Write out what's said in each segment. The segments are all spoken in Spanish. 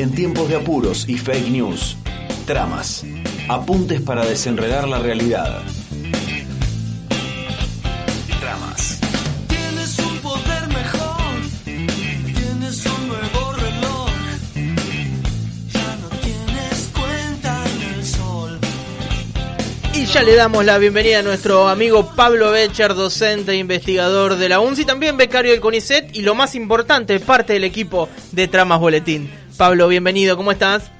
En tiempos de apuros y fake news, tramas, apuntes para desenredar la realidad. Tramas. Tienes un poder mejor, tienes un nuevo reloj. Ya no tienes cuenta en el sol. Y ya le damos la bienvenida a nuestro amigo Pablo Becher, docente e investigador de la UNCI, también becario del CONICET y lo más importante, parte del equipo de Tramas Boletín. Pablo, bienvenido, ¿cómo estás?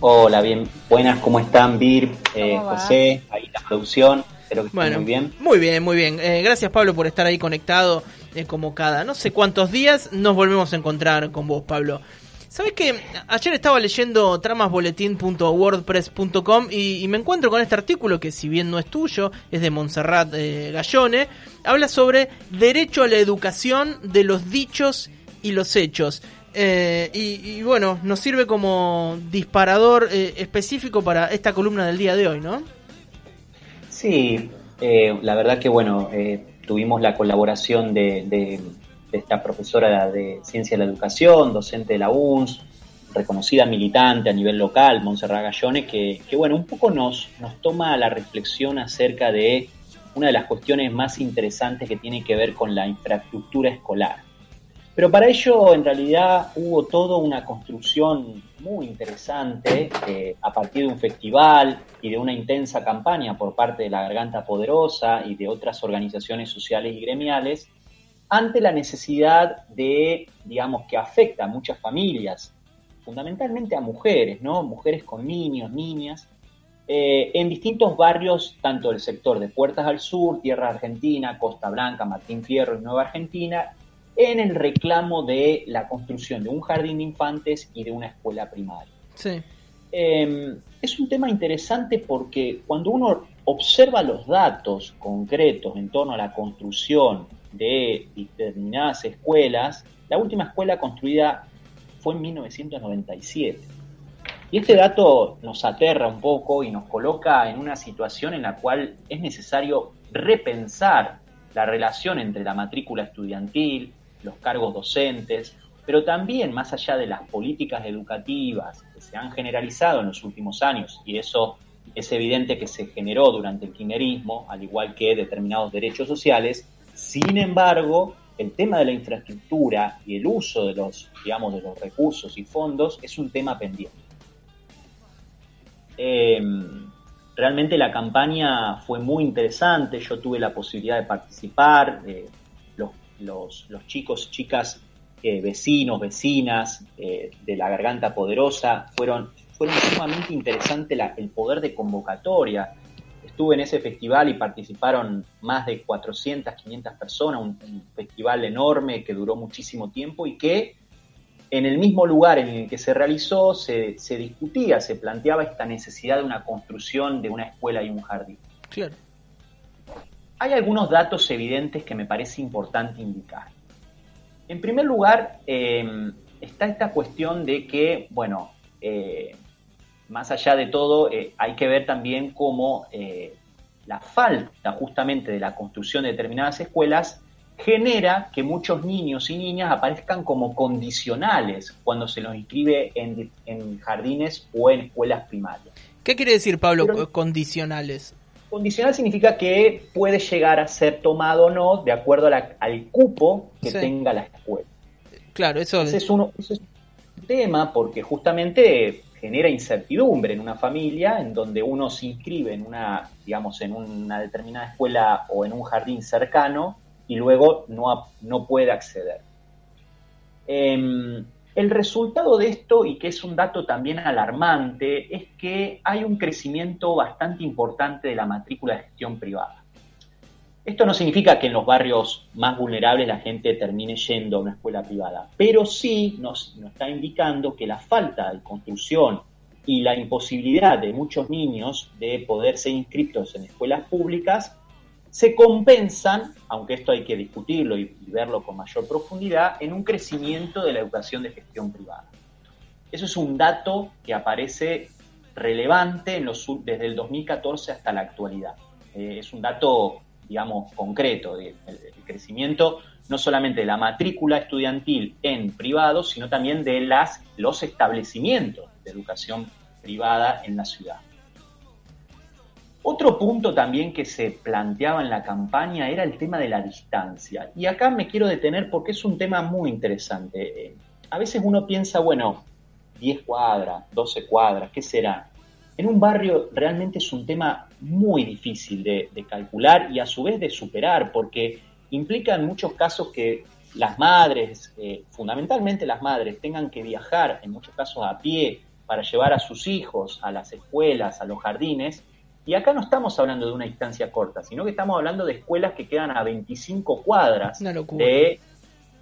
Hola, bien, buenas, ¿cómo están, Bir, eh. José, ahí la producción? Espero que estén Bueno, muy bien. Muy bien, muy bien. Eh, gracias Pablo por estar ahí conectado eh, como cada no sé cuántos días nos volvemos a encontrar con vos, Pablo. ¿Sabes que Ayer estaba leyendo tramasboletín.wordpress.com y, y me encuentro con este artículo que si bien no es tuyo, es de Montserrat eh, Gallone, habla sobre derecho a la educación de los dichos y los hechos. Eh, y, y bueno, nos sirve como disparador eh, específico para esta columna del día de hoy, ¿no? Sí, eh, la verdad que bueno, eh, tuvimos la colaboración de, de- de esta profesora de Ciencia de la Educación, docente de la UNS, reconocida militante a nivel local, Montserrat Gallone, que, que, bueno, un poco nos, nos toma la reflexión acerca de una de las cuestiones más interesantes que tiene que ver con la infraestructura escolar. Pero para ello, en realidad, hubo toda una construcción muy interesante eh, a partir de un festival y de una intensa campaña por parte de la Garganta Poderosa y de otras organizaciones sociales y gremiales ante la necesidad de, digamos, que afecta a muchas familias, fundamentalmente a mujeres, ¿no? Mujeres con niños, niñas, eh, en distintos barrios, tanto del sector de Puertas al Sur, Tierra Argentina, Costa Blanca, Martín Fierro y Nueva Argentina, en el reclamo de la construcción de un jardín de infantes y de una escuela primaria. Sí. Eh, es un tema interesante porque cuando uno observa los datos concretos en torno a la construcción de determinadas escuelas, la última escuela construida fue en 1997. Y este dato nos aterra un poco y nos coloca en una situación en la cual es necesario repensar la relación entre la matrícula estudiantil, los cargos docentes, pero también más allá de las políticas educativas que se han generalizado en los últimos años, y eso es evidente que se generó durante el kirchnerismo, al igual que determinados derechos sociales, sin embargo, el tema de la infraestructura y el uso de los, digamos, de los recursos y fondos es un tema pendiente. Eh, realmente la campaña fue muy interesante, yo tuve la posibilidad de participar, eh, los, los, chicos, chicas, eh, vecinos, vecinas eh, de la Garganta Poderosa, fueron, fueron sumamente interesante la, el poder de convocatoria. Estuve en ese festival y participaron más de 400, 500 personas, un, un festival enorme que duró muchísimo tiempo y que en el mismo lugar en el que se realizó se, se, discutía, se planteaba esta necesidad de una construcción de una escuela y un jardín. Claro. Hay algunos datos evidentes que me parece importante indicar. En primer lugar, eh, está esta cuestión de que, bueno, eh, más allá de todo, eh, hay que ver también cómo eh, la falta justamente de la construcción de determinadas escuelas genera que muchos niños y niñas aparezcan como condicionales cuando se los inscribe en, en jardines o en escuelas primarias. ¿Qué quiere decir, Pablo, Pero, condicionales? Condicional significa que puede llegar a ser tomado o no de acuerdo a la, al cupo que sí. tenga la escuela. Claro, eso... Ese es, uno, ese es un tema porque justamente genera incertidumbre en una familia en donde uno se inscribe en una, digamos, en una determinada escuela o en un jardín cercano y luego no, no puede acceder. Eh, el resultado de esto, y que es un dato también alarmante, es que hay un crecimiento bastante importante de la matrícula de gestión privada. Esto no significa que en los barrios más vulnerables la gente termine yendo a una escuela privada, pero sí nos, nos está indicando que la falta de construcción y la imposibilidad de muchos niños de poder ser inscritos en escuelas públicas se compensan, aunque esto hay que discutirlo y, verlo con mayor profundidad, en un crecimiento de la educación de gestión privada. Eso es un dato que aparece relevante desde el 2014 hasta la actualidad. Eh, es un dato digamos, concreto, el, el crecimiento no solamente de la matrícula estudiantil en privados, sino también de las, los establecimientos de educación privada en la ciudad. Otro punto también que se planteaba en la campaña era el tema de la distancia. Y acá me quiero detener porque es un tema muy interesante. Eh, a veces uno piensa, bueno, 10 cuadras, 12 cuadras, ¿qué será? En un barrio realmente es un tema muy difícil de, calcular y a su vez de superar, porque implica en muchos casos que las madres, eh, fundamentalmente las madres, tengan que viajar, en muchos casos a pie, para llevar a sus hijos a las escuelas, a los jardines. Y acá no estamos hablando de una distancia corta, sino que estamos hablando de escuelas que quedan a 25 cuadras de,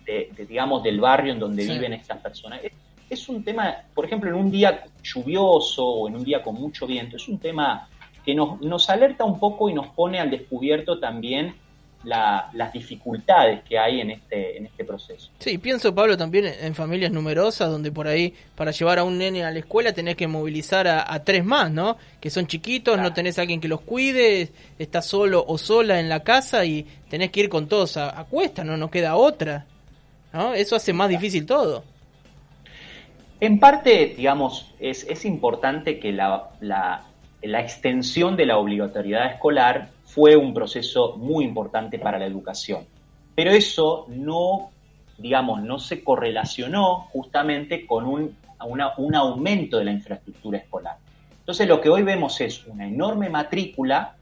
de, digamos, del barrio en donde sí. viven estas personas. Es, es un tema, por ejemplo, en un día lluvioso o en un día con mucho viento, es un tema que nos, nos alerta un poco y nos pone al descubierto también la, las dificultades que hay en este, en este proceso. Sí, pienso, Pablo, también en familias numerosas, donde por ahí para llevar a un nene a la escuela tenés que movilizar a, a tres más, ¿no? Que son chiquitos, claro. no tenés a alguien que los cuide, estás solo o sola en la casa y tenés que ir con todos a, a cuesta, ¿no? No queda otra, ¿no? Eso hace más difícil todo. En parte, digamos, es, es importante que la, la, la extensión de la obligatoriedad escolar fue un proceso muy importante para la educación. Pero eso no, digamos, no se correlacionó justamente con un, un aumento de la infraestructura escolar. Entonces lo que hoy vemos es una enorme matrícula,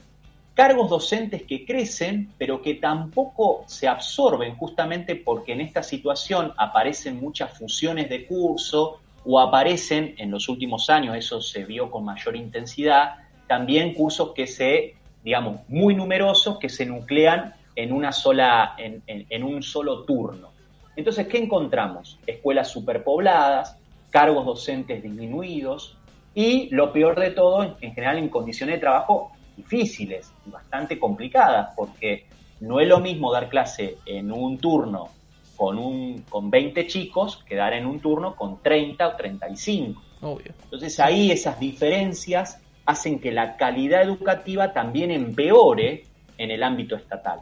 cargos docentes que crecen, pero que tampoco se absorben justamente porque en esta situación aparecen muchas fusiones de curso o aparecen, en los últimos años eso se vio con mayor intensidad, también cursos que se digamos, muy numerosos que se nuclean en, una sola, en, en, en un solo turno. Entonces, ¿qué encontramos? Escuelas superpobladas, cargos docentes disminuidos y, lo peor de todo, en general en condiciones de trabajo difíciles y bastante complicadas, porque no es lo mismo dar clase en un turno con, un, con 20 chicos que dar en un turno con 30 o 35. Obvio. Entonces ahí esas diferencias hacen que la calidad educativa también empeore en el ámbito estatal.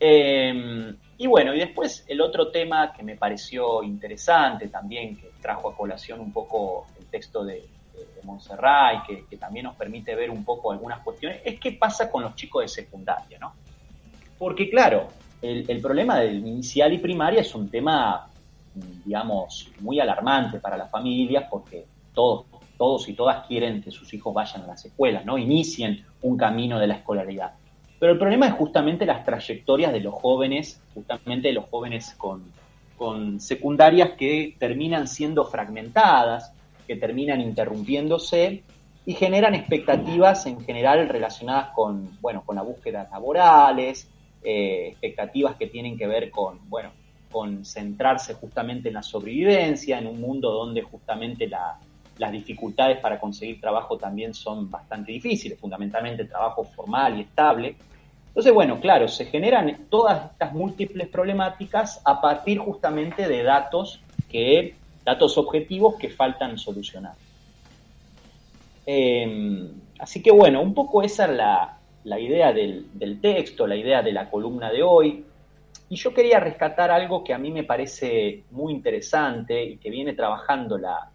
Eh, y bueno, y después el otro tema que me pareció interesante también, que trajo a colación un poco el texto de, de, Montserrat y que, que, también nos permite ver un poco algunas cuestiones, es qué pasa con los chicos de secundaria, ¿no? Porque claro, el, el problema del inicial y primaria es un tema, digamos, muy alarmante para las familias porque todos todos y todas quieren que sus hijos vayan a las escuelas, ¿no? Inicien un camino de la escolaridad. Pero el problema es justamente las trayectorias de los jóvenes, justamente de los jóvenes con, con secundarias que terminan siendo fragmentadas, que terminan interrumpiéndose y generan expectativas en general relacionadas con, bueno, con la búsqueda laborales, eh, expectativas que tienen que ver con, bueno, con centrarse justamente en la sobrevivencia, en un mundo donde justamente la, las dificultades para conseguir trabajo también son bastante difíciles, fundamentalmente trabajo formal y estable. Entonces, bueno, claro, se generan todas estas múltiples problemáticas a partir justamente de datos que, datos objetivos que faltan solucionar. Eh, así que bueno, un poco esa es la, la idea del, del, texto, la idea de la columna de hoy. Y yo quería rescatar algo que a mí me parece muy interesante y que viene trabajando la,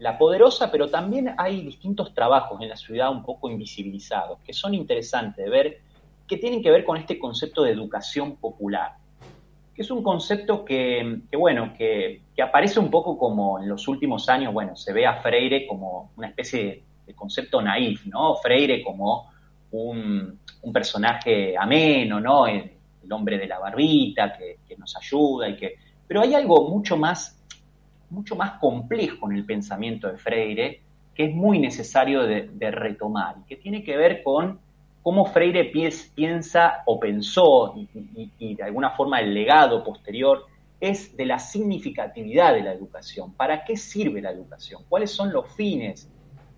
la poderosa, pero también hay distintos trabajos en la ciudad un poco invisibilizados, que son interesantes de ver, que tienen que ver con este concepto de educación popular, que es un concepto que, bueno, que, aparece un poco como en los últimos años, bueno, se ve a Freire como una especie de, de concepto naif, ¿no? Freire como un, un personaje ameno, ¿no? El, el, hombre de la barbita que, que nos ayuda y que... Pero hay algo mucho más mucho más complejo en el pensamiento de Freire, que es muy necesario de, retomar, y que tiene que ver con cómo Freire piensa o pensó, y, de alguna forma el legado posterior, es de la significatividad de la educación. ¿Para qué sirve la educación? ¿Cuáles son los fines?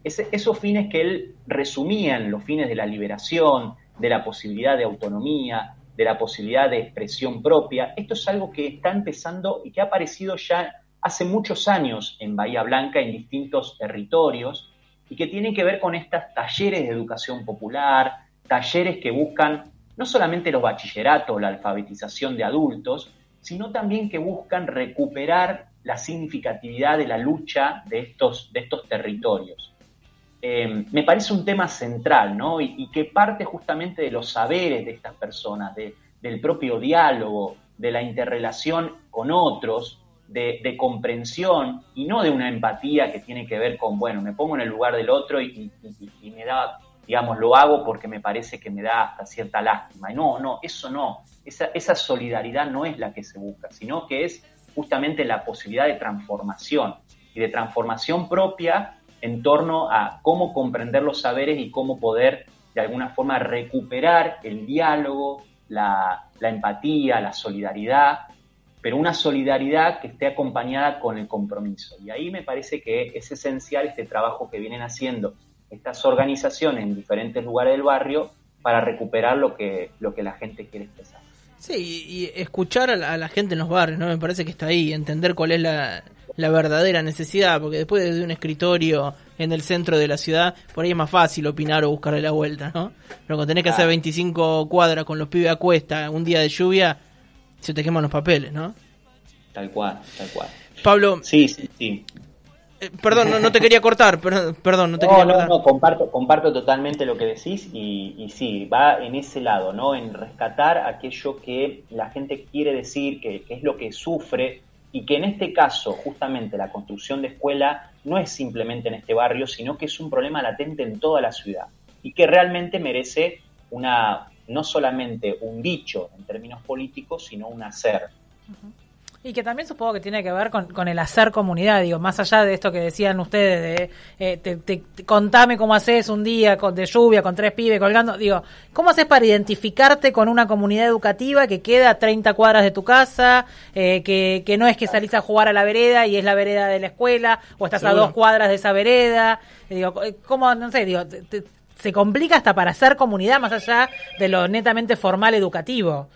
Esos fines que él resumía en los fines de la liberación, de la posibilidad de autonomía, de la posibilidad de expresión propia. Esto es algo que está empezando y que ha aparecido ya hace muchos años en Bahía Blanca, en distintos territorios, y que tienen que ver con estos talleres de educación popular, talleres que buscan no solamente los bachilleratos, la alfabetización de adultos, sino también que buscan recuperar la significatividad de la lucha de estos, de estos territorios. Eh, me parece un tema central, ¿no? Y, que parte justamente de los saberes de estas personas, del propio diálogo, de la interrelación con otros, de, comprensión y no de una empatía que tiene que ver con, bueno, me pongo en el lugar del otro y, me da, digamos, lo hago porque me parece que me da hasta cierta lástima. Y no, no, eso no. Esa, esa solidaridad no es la que se busca, sino que es justamente la posibilidad de transformación y de transformación propia en torno a cómo comprender los saberes y cómo poder de alguna forma recuperar el diálogo, la empatía, la solidaridad pero una solidaridad que esté acompañada con el compromiso. Y ahí me parece que es esencial este trabajo que vienen haciendo estas organizaciones en diferentes lugares del barrio para recuperar lo que, lo que la gente quiere expresar. Sí, y escuchar a la, gente en los barrios, ¿no? Me parece que está ahí, entender cuál es la, la verdadera necesidad, porque después de un escritorio en el centro de la ciudad, por ahí es más fácil opinar o buscarle la vuelta, ¿no? Pero cuando tenés que hacer 25 cuadras con los pibes a cuesta, un día de lluvia, se te queman los papeles, ¿no? Tal cual, tal cual. Pablo. Sí, sí, sí. Eh, perdón, no, te quería cortar, perdón, perdón no te quería cortar. No, no, comparto, comparto totalmente lo que decís y, y, sí, va en ese lado, ¿no? En rescatar aquello que la gente quiere decir, que, que es lo que sufre y que en este caso, justamente la construcción de escuela no es simplemente en este barrio, sino que es un problema latente en toda la ciudad y que realmente merece una, no solamente un dicho en términos políticos, sino un hacer. Y que también supongo que tiene que ver con, el hacer comunidad, digo, más allá de esto que decían ustedes, de eh, te, contame cómo haces un día con, de lluvia con tres pibes colgando, digo, ¿cómo haces para identificarte con una comunidad educativa que queda a 30 cuadras de tu casa, eh, que, que no es que salís a jugar a la vereda y es la vereda de la escuela, o estás a dos cuadras de esa vereda? Digo, ¿cómo, no sé, digo, te, se complica hasta para hacer comunidad más allá de lo netamente formal educativo.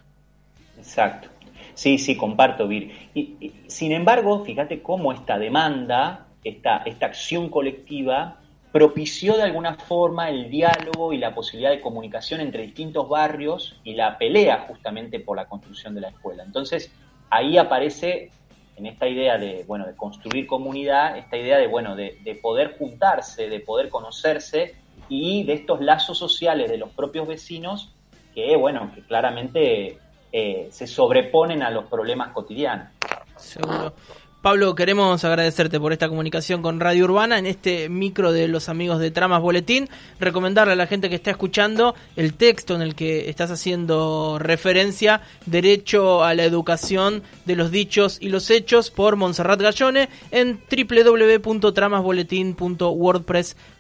Exacto. Sí, sí, comparto, Vir. Y, sin embargo, fíjate cómo esta demanda, esta, esta acción colectiva, propició de alguna forma el diálogo y la posibilidad de comunicación entre distintos barrios y la pelea justamente por la construcción de la escuela. Entonces, ahí aparece en esta idea de, bueno, de construir comunidad, esta idea de, bueno, de, de poder juntarse, de poder conocerse y de estos lazos sociales de los propios vecinos que, bueno, que claramente eh, se sobreponen a los problemas cotidianos. Seguro. Pablo, queremos agradecerte por esta comunicación con Radio Urbana en este micro de los amigos de Tramas Boletín. Recomendarle a la gente que está escuchando el texto en el que estás haciendo referencia, Derecho a la Educación de los Dichos y los Hechos por Montserrat Gallone en www.tramasboletín.wordpress.com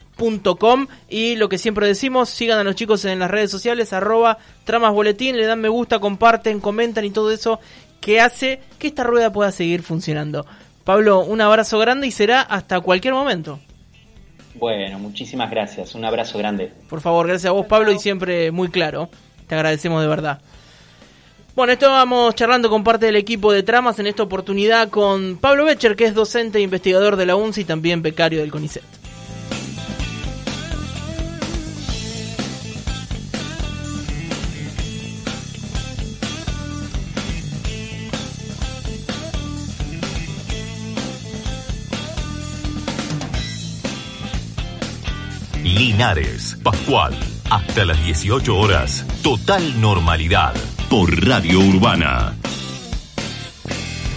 y lo que siempre decimos, sigan a los chicos en las redes sociales, arroba tramas boletín, le dan me gusta, comparten, comentan y todo eso que hace que esta rueda pueda seguir funcionando. Pablo, un abrazo grande y será hasta cualquier momento. Bueno, muchísimas gracias, un abrazo grande. Por favor, gracias a vos Pablo y siempre muy claro, te agradecemos de verdad. Bueno, esto vamos charlando con parte del equipo de tramas en esta oportunidad con Pablo Becher, que es docente e investigador de la UNCI y también becario del CONICET. Linares, Pascual. Hasta las 18 horas. Total normalidad. Por Radio Urbana